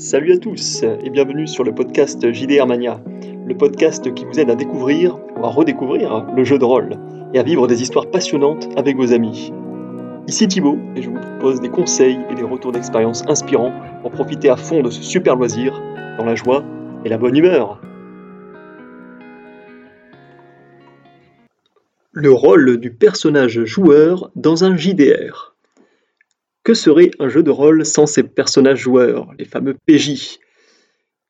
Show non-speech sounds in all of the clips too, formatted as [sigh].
Salut à tous et bienvenue sur le podcast JDR Mania, le podcast qui vous aide à découvrir ou à redécouvrir le jeu de rôle et à vivre des histoires passionnantes avec vos amis. Ici Thibaut et je vous propose des conseils et des retours d'expérience inspirants pour profiter à fond de ce super loisir dans la joie et la bonne humeur. Le rôle du personnage joueur dans un JDR. Que serait un jeu de rôle sans ces personnages joueurs, les fameux PJ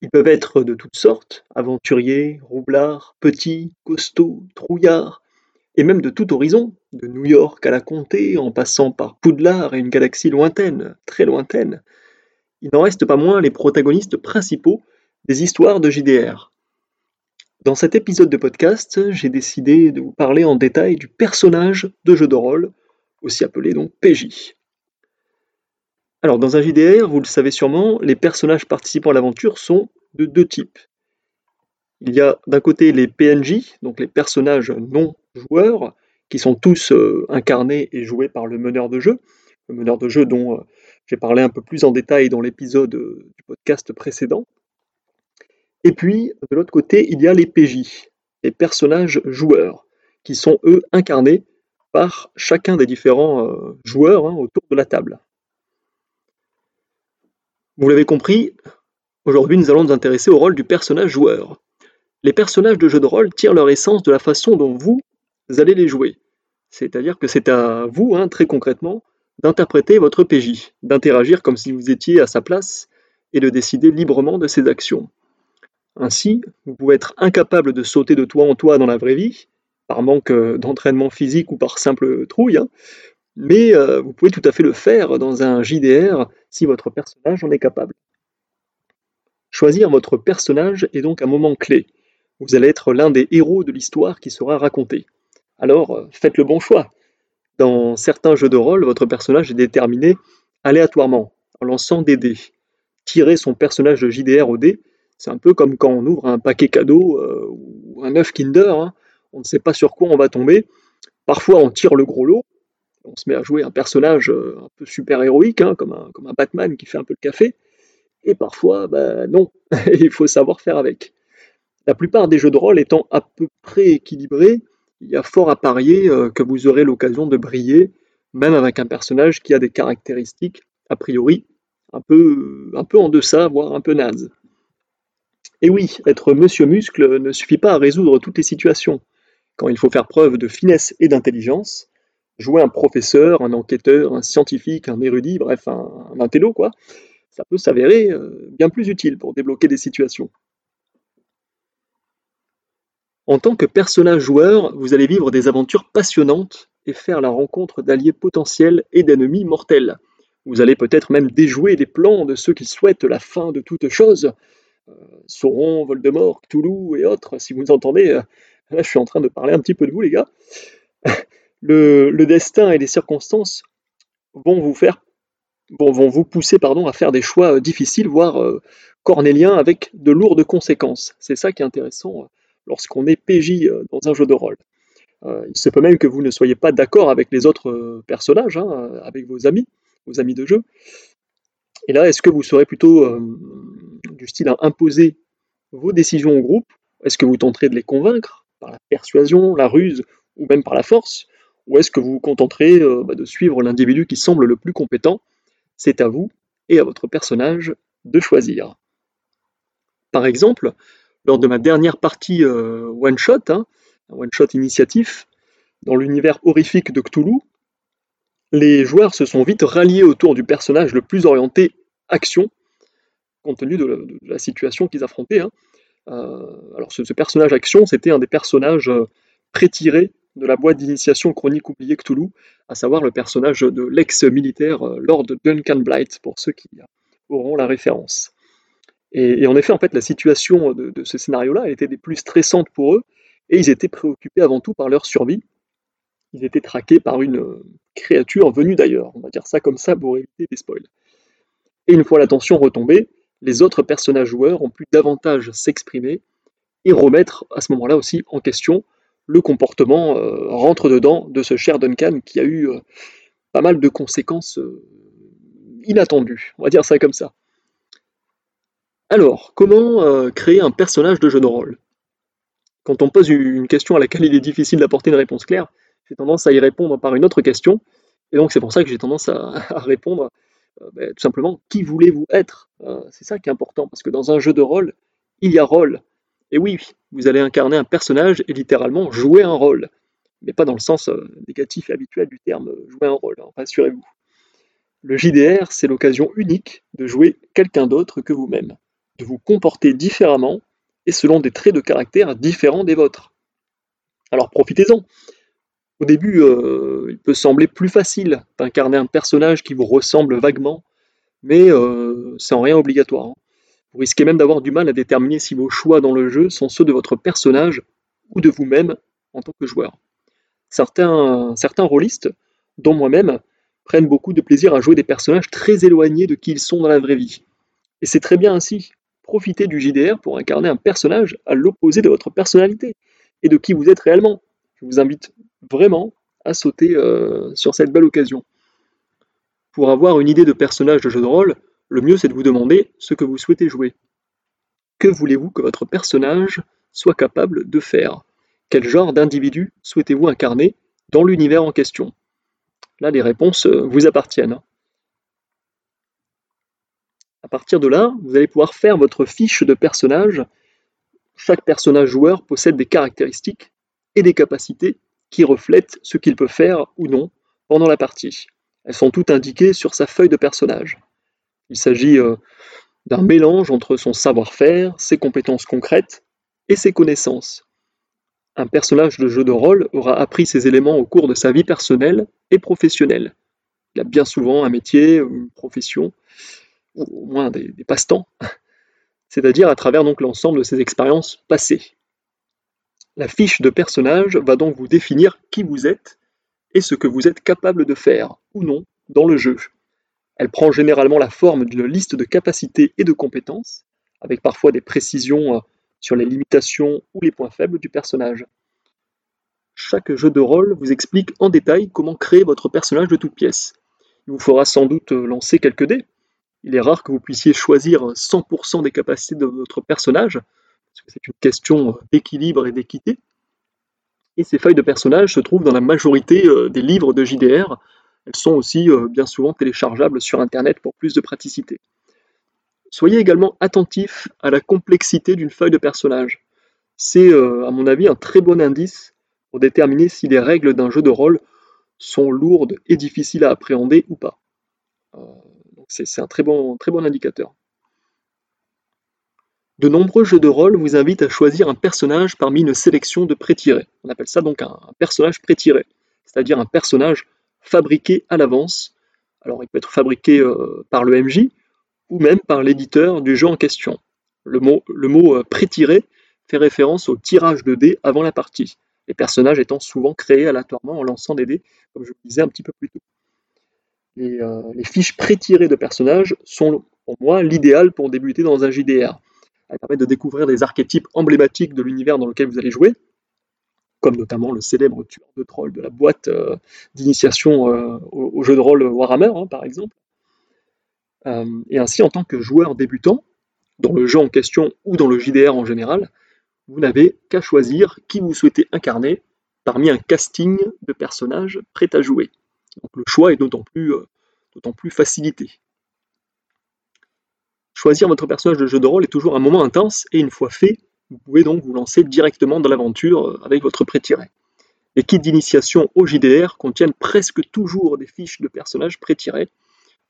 Ils peuvent être de toutes sortes, aventuriers, roublards, petits, costauds, trouillards, et même de tout horizon, de New York à la Comté, en passant par Poudlard et une galaxie lointaine, très lointaine. Il n'en reste pas moins les protagonistes principaux des histoires de JDR. Dans cet épisode de podcast, j'ai décidé de vous parler en détail du personnage de jeu de rôle, aussi appelé donc PJ. Alors, dans un JDR, vous le savez sûrement, les personnages participant à l'aventure sont de deux types. Il y a d'un côté les PNJ, donc les personnages non joueurs, qui sont tous euh, incarnés et joués par le meneur de jeu, le meneur de jeu dont euh, j'ai parlé un peu plus en détail dans l'épisode euh, du podcast précédent. Et puis, de l'autre côté, il y a les PJ, les personnages joueurs, qui sont eux incarnés par chacun des différents joueurs hein, autour de la table. Vous l'avez compris, aujourd'hui nous allons nous intéresser au rôle du personnage joueur. Les personnages de jeux de rôle tirent leur essence de la façon dont vous allez les jouer. C'est-à-dire que c'est à vous, hein, très concrètement, d'interpréter votre PJ, d'interagir comme si vous étiez à sa place et de décider librement de ses actions. Ainsi, vous pouvez être incapable de sauter de toit en toit dans la vraie vie, par manque euh, d'entraînement physique ou par simple trouille, hein, mais euh, vous pouvez tout à fait le faire dans un JDR si votre personnage en est capable. Choisir votre personnage est donc un moment clé. Vous allez être l'un des héros de l'histoire qui sera racontée. Alors, euh, faites le bon choix. Dans certains jeux de rôle, votre personnage est déterminé aléatoirement, en lançant des dés. Tirer son personnage de JDR au dé, c'est un peu comme quand on ouvre un paquet cadeau euh, ou un œuf Kinder. Hein. On ne sait pas sur quoi on va tomber. Parfois, on tire le gros lot, on se met à jouer un personnage euh, un peu super héroïque, hein, comme, un, Batman qui fait un peu de café, et parfois, ben non, [laughs] il faut savoir faire avec. La plupart des jeux de rôle étant à peu près équilibrés, il y a fort à parier euh, que vous aurez l'occasion de briller, même avec un personnage qui a des caractéristiques, a priori, un peu, un peu en deçà, voire un peu naze. Et oui, être monsieur muscle ne suffit pas à résoudre toutes les situations. Quand il faut faire preuve de finesse et d'intelligence, jouer un professeur, un enquêteur, un scientifique, un érudit, bref, un, intello, quoi, ça peut s'avérer euh, bien plus utile pour débloquer des situations. En tant que personnage joueur, vous allez vivre des aventures passionnantes et faire la rencontre d'alliés potentiels et d'ennemis mortels. Vous allez peut-être même déjouer les plans de ceux qui souhaitent la fin de toute chose. Euh, Sauron, Voldemort, Cthulhu et autres, si vous entendez, euh, là je suis en train de parler un petit peu de vous les gars. Le, destin et les circonstances vont vous faire vont vous pousser pardon, à faire des choix euh, difficiles, voire euh, cornéliens, avec de lourdes conséquences. C'est ça qui est intéressant euh, lorsqu'on est PJ dans un jeu de rôle. il se peut même que vous ne soyez pas d'accord avec les autres personnages, hein, avec vos amis, vos amis de jeu. Et là, est-ce que vous serez plutôt du style à imposer vos décisions au groupe? Est-ce que vous tenterez de les convaincre par la persuasion, la ruse ou même par la force? Ou est-ce que vous vous contenterez euh, bah, de suivre l'individu qui semble le plus compétent? C'est à vous et à votre personnage de choisir. Par exemple, lors de ma dernière partie euh, one-shot, hein, un one-shot initiatif, dans l'univers horrifique de Cthulhu, les joueurs se sont vite ralliés autour du personnage le plus orienté action, compte tenu de la, situation qu'ils affrontaient. Hein. Euh, alors ce, personnage action, c'était un des personnages pré-tirés de la boîte d'initiation chronique oubliée Cthulhu, à savoir le personnage de l'ex-militaire euh, Lord Duncan Blight, pour ceux qui auront la référence. Et, en effet, en fait, la situation de, ce scénario-là était des plus stressantes pour eux, et ils étaient préoccupés avant tout par leur survie. Ils étaient traqués par une euh, créature venue d'ailleurs, on va dire ça comme ça pour éviter des spoils. Et une fois la tension retombée, les autres personnages joueurs ont pu davantage s'exprimer et remettre à ce moment-là aussi en question le comportement euh, rentre dedans de ce cher Duncan qui a eu euh, pas mal de conséquences euh, inattendues, on va dire ça comme ça. Alors, comment créer un personnage de jeu de rôle? Quand on pose une question à laquelle il est difficile d'apporter une réponse claire, j'ai tendance à y répondre par une autre question. Et donc c'est pour ça que j'ai tendance à, [laughs] répondre ben, tout simplement qui voulez-vous être? C'est ça qui est important, parce que dans un jeu de rôle, il y a rôle. Et oui, vous allez incarner un personnage et littéralement jouer un rôle. Mais pas dans le sens négatif et habituel du terme jouer un rôle, hein, rassurez-vous. Le JDR, c'est l'occasion unique de jouer quelqu'un d'autre que vous-même de vous comporter différemment et selon des traits de caractère différents des vôtres. Alors profitez-en. Au début, euh, il peut sembler plus facile d'incarner un personnage qui vous ressemble vaguement, mais euh, c'est en rien obligatoire. Hein. Vous risquez même d'avoir du mal à déterminer si vos choix dans le jeu sont ceux de votre personnage ou de vous-même en tant que joueur. Certains, certains rôlistes, dont moi-même, prennent beaucoup de plaisir à jouer des personnages très éloignés de qui ils sont dans la vraie vie. Et c'est très bien ainsi profitez du JDR pour incarner un personnage à l'opposé de votre personnalité et de qui vous êtes réellement. Je vous invite vraiment à sauter euh, sur cette belle occasion. Pour avoir une idée de personnage de jeu de rôle, le mieux c'est de vous demander ce que vous souhaitez jouer. Que voulez-vous que votre personnage soit capable de faire? Quel genre d'individu souhaitez-vous incarner dans l'univers en question? Là, les réponses euh, vous appartiennent. À partir de là, vous allez pouvoir faire votre fiche de personnage. Chaque personnage joueur possède des caractéristiques et des capacités qui reflètent ce qu'il peut faire ou non pendant la partie. Elles sont toutes indiquées sur sa feuille de personnage. Il s'agit euh, d'un mélange entre son savoir-faire, ses compétences concrètes et ses connaissances. Un personnage de jeu de rôle aura appris ces éléments au cours de sa vie personnelle et professionnelle. Il a bien souvent un métier, une profession, ou au moins des, passe-temps, [laughs] c'est-à-dire à travers l'ensemble de ses expériences passées. La fiche de personnage va donc vous définir qui vous êtes et ce que vous êtes capable de faire ou non dans le jeu. Elle prend généralement la forme d'une liste de capacités et de compétences, avec parfois des précisions euh, sur les limitations ou les points faibles du personnage. Chaque jeu de rôle vous explique en détail comment créer votre personnage de toute pièce. Il vous faudra sans doute euh, lancer quelques dés il est rare que vous puissiez choisir 100% des capacités de votre personnage, parce que c'est une question d'équilibre et d'équité. Et ces feuilles de personnage se trouvent dans la majorité euh, des livres de JDR. Elles sont aussi euh, bien souvent téléchargeables sur Internet pour plus de praticité. Soyez également attentif à la complexité d'une feuille de personnage. C'est, euh, à mon avis, un très bon indice pour déterminer si les règles d'un jeu de rôle sont lourdes et difficiles à appréhender ou pas c'est un très bon, très bon indicateur. De nombreux jeux de rôle vous invitent à choisir un personnage parmi une sélection de pré-tirés. On appelle ça donc un, personnage pré-tiré, c'est-à-dire un personnage fabriqué à l'avance. Alors il peut être fabriqué euh, par le MJ ou même par l'éditeur du jeu en question. Le mot, le euh, pré-tiré fait référence au tirage de dés avant la partie, les personnages étant souvent créés aléatoirement en lançant des dés, comme je le disais un petit peu plus tôt. Euh, les, fiches pré-tirées de personnages sont pour moi l'idéal pour débuter dans un JDR. Elles permettent de découvrir des archétypes emblématiques de l'univers dans lequel vous allez jouer, comme notamment le célèbre tueur de trolls de la boîte euh, d'initiation euh, au, jeu de rôle Warhammer, hein, par exemple. et ainsi, en tant que joueur débutant, dans le jeu en question ou dans le JDR en général, vous n'avez qu'à choisir qui vous souhaitez incarner parmi un casting de personnages prêts à jouer. Donc le choix est d'autant euh, plus facilité. Choisir votre personnage de jeu de rôle est toujours un moment intense et une fois fait, vous pouvez donc vous lancer directement dans l'aventure euh, avec votre pré-tiré. Les kits d'initiation au JDR contiennent presque toujours des fiches de personnages pré-tirés.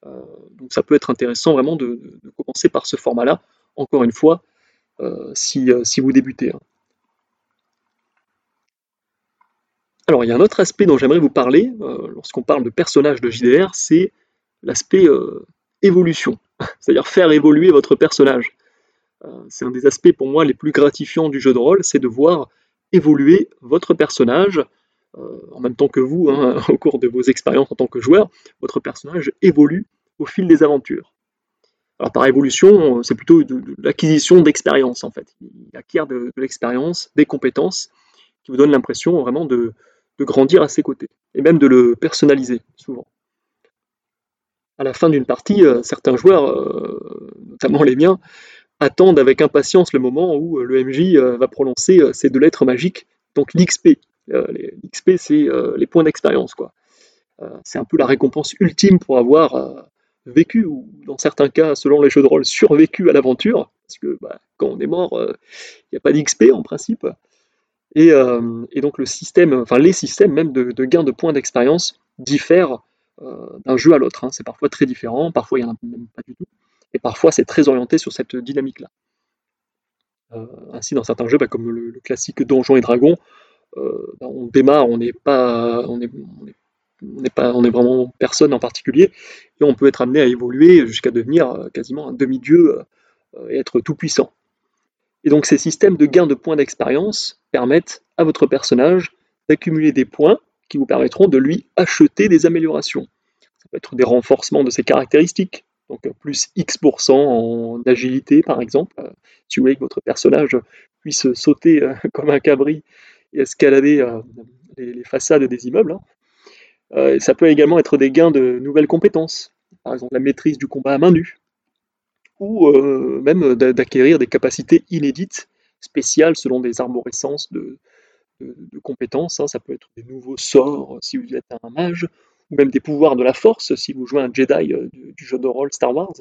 Euh, donc ça peut être intéressant vraiment de, commencer par ce format-là, encore une fois, si, vous débutez. Hein. Alors, il y a un autre aspect dont j'aimerais vous parler euh, lorsqu'on parle de personnage de JDR, c'est l'aspect euh, évolution, [laughs] c'est-à-dire faire évoluer votre personnage. Euh, c'est un des aspects pour moi les plus gratifiants du jeu de rôle, c'est de voir évoluer votre personnage en même temps que vous, hein, [laughs] au cours de vos expériences en tant que joueur, votre personnage évolue au fil des aventures. Alors par évolution, c'est plutôt l'acquisition d'expérience en fait. Il acquiert de l'expérience, des compétences qui vous donnent l'impression vraiment de, grandir à ses côtés, et même de le personnaliser, souvent. À la fin d'une partie, euh, certains joueurs, euh, notamment les miens, attendent avec impatience le moment où le MJ va prononcer ces deux lettres magiques, donc l'XP. L'XP, c'est les points d'expérience, c'est un peu la récompense ultime pour avoir vécu, ou dans certains cas, selon les jeux de rôle, survécu à l'aventure, parce que bah, quand on est mort, il n'y a pas d'XP en principe. Et, donc le système, enfin les systèmes même de, gain de points d'expérience diffèrent euh, d'un jeu à l'autre. Hein. C'est parfois très différent, parfois il n'y en a même pas du tout, et parfois c'est très orienté sur cette dynamique-là. Euh, ainsi, dans certains jeux, bah, comme le, classique Donjons et Dragons, euh, bah, on démarre, on n'est pas, on est, pas, on vraiment personne en particulier, et on peut être amené à évoluer jusqu'à devenir quasiment un demi-dieu et être tout puissant. Et donc ces systèmes de gain de points d'expérience permettent à votre personnage d'accumuler des points qui vous permettront de lui acheter des améliorations. Ça peut être des renforcements de ses caractéristiques, donc euh, plus X% en agilité par exemple, euh, si vous voulez que votre personnage puisse sauter euh, [laughs] comme un cabri et escalader les, façades des immeubles. Hein. Ça peut également être des gains de nouvelles compétences, par exemple la maîtrise du combat à main nue, ou même d'acquérir des capacités inédites, spéciales selon des arborescences de, de, compétences. Hein. Ça peut être des nouveaux sorts si vous êtes un mage, ou même des pouvoirs de la force si vous jouez un Jedi euh, du, jeu de rôle Star Wars.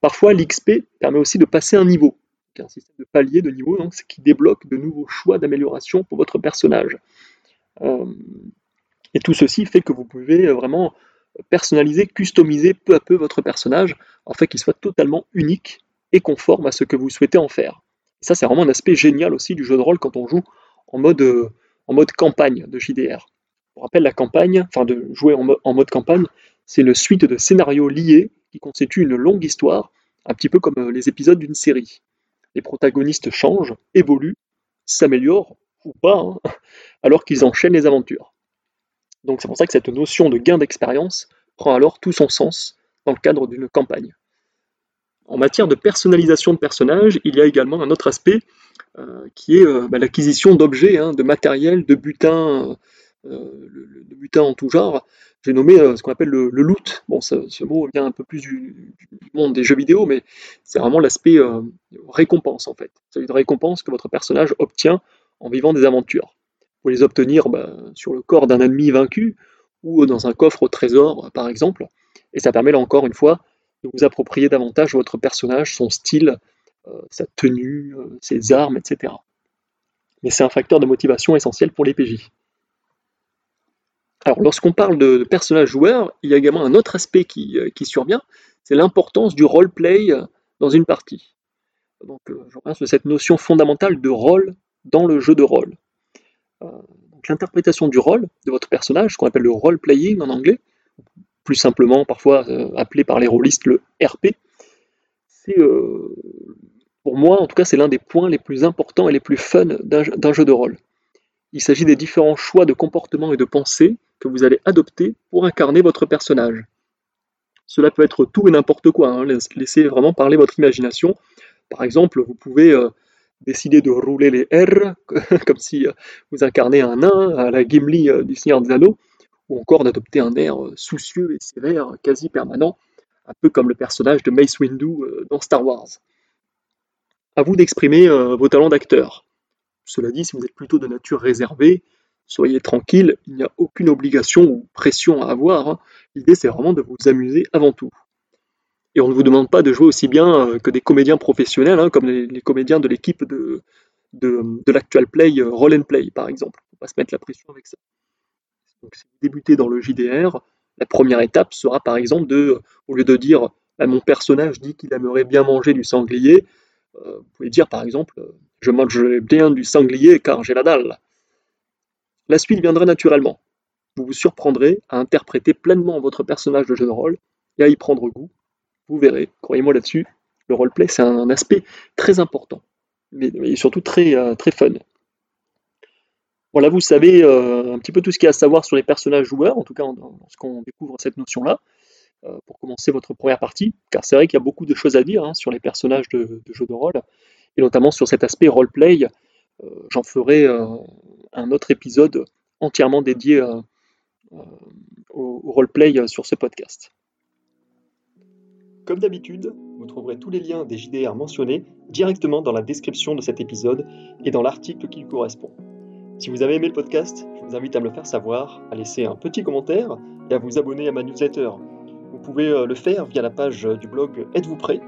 Parfois, l'XP permet aussi de passer un niveau. un système de palier de niveau donc, qui débloque de nouveaux choix d'amélioration pour votre personnage. Euh, et tout ceci fait que vous pouvez vraiment personnaliser, customiser peu à peu votre personnage, en fait qu'il soit totalement unique et conforme à ce que vous souhaitez en faire ça, c'est vraiment un aspect génial aussi du jeu de rôle quand on joue en mode, euh, en mode campagne de JDR. Pour rappel, la campagne, enfin de jouer en, mode campagne, c'est une suite de scénarios liés qui constituent une longue histoire, un petit peu comme euh, les épisodes d'une série. Les protagonistes changent, évoluent, s'améliorent ou pas, hein, [laughs] alors qu'ils enchaînent les aventures. Donc c'est pour ça que cette notion de gain d'expérience prend alors tout son sens dans le cadre d'une campagne. En matière de personnalisation de personnages, il y a également un autre aspect euh, qui est euh, bah, l'acquisition d'objets, hein, de matériel, de butin, euh, de butin en tout genre. J'ai nommé ce qu'on appelle le, loot. Bon, ce, mot vient un peu plus du, monde des jeux vidéo, mais c'est vraiment l'aspect récompense en fait. C'est une récompense que votre personnage obtient en vivant des aventures. Vous pouvez les obtenir bah, sur le corps d'un ennemi vaincu ou dans un coffre au trésor, par exemple. Et ça permet là encore une fois de vous approprier davantage votre personnage, son style, euh, sa tenue, euh, ses armes, etc. Mais c'est un facteur de motivation essentiel pour les PJ. Alors, lorsqu'on parle de, personnage joueur, il y a également un autre aspect qui, euh, survient, c'est l'importance du roleplay dans une partie. Donc, je reviens sur cette notion fondamentale de rôle dans le jeu de rôle. l'interprétation du rôle de votre personnage, qu'on appelle le role-playing en anglais, plus simplement parfois euh, appelé par les rôlistes le RP, c'est euh, pour moi en tout cas c'est l'un des points les plus importants et les plus fun d'un jeu de rôle. Il s'agit des différents choix de comportement et de pensée que vous allez adopter pour incarner votre personnage. Cela peut être tout et n'importe quoi, hein. laissez vraiment parler votre imagination. Par exemple, vous pouvez euh, décider de rouler les R, [laughs] comme si vous incarnez un nain à la Gimli du Seigneur des Anneaux, ou encore d'adopter un air euh, soucieux et sévère, quasi permanent, un peu comme le personnage de Mace Windu euh, dans Star Wars. À vous d'exprimer euh, vos talents d'acteur. Cela dit, si vous êtes plutôt de nature réservée, soyez tranquille, il n'y a aucune obligation ou pression à avoir. L'idée, c'est vraiment de vous amuser avant tout. Et on ne vous demande pas de jouer aussi bien que des comédiens professionnels, hein, comme les, comédiens de l'équipe de, de, l'actual play Roll and Play, par exemple. On va pas se mettre la pression avec ça. Donc, si vous débutez dans le JDR, la première étape sera par exemple de, au lieu de dire bah, mon personnage dit qu'il aimerait bien manger du sanglier, euh, vous pouvez dire par exemple je mange bien du sanglier car j'ai la dalle. La suite viendra naturellement. Vous vous surprendrez à interpréter pleinement votre personnage de jeu de rôle et à y prendre goût. Vous verrez, croyez-moi là-dessus, le roleplay c'est un aspect très important, mais, surtout très, euh, très fun. Voilà, vous savez euh, un petit peu tout ce qu'il y a à savoir sur les personnages joueurs, en tout cas lorsqu'on découvre cette notion-là, euh, pour commencer votre première partie, car c'est vrai qu'il y a beaucoup de choses à dire hein, sur les personnages de, jeux de rôle, et notamment sur cet aspect roleplay. Euh, J'en ferai un autre épisode entièrement dédié au, au roleplay sur ce podcast. Comme d'habitude, Vous trouverez tous les liens des JDR mentionnés directement dans la description de cet épisode et dans l'article qui lui correspond. Si vous avez aimé le podcast, je vous invite à me le faire savoir, à laisser un petit commentaire et à vous abonner à ma newsletter. Vous pouvez euh, le faire via la page du blog Êtes-vous prêt?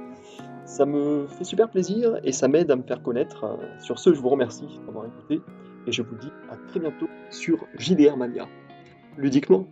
Ça me fait super plaisir et ça m'aide à me faire connaître. Sur ce, je vous remercie d'avoir écouté et je vous dis à très bientôt sur JDR Mania. Ludiquement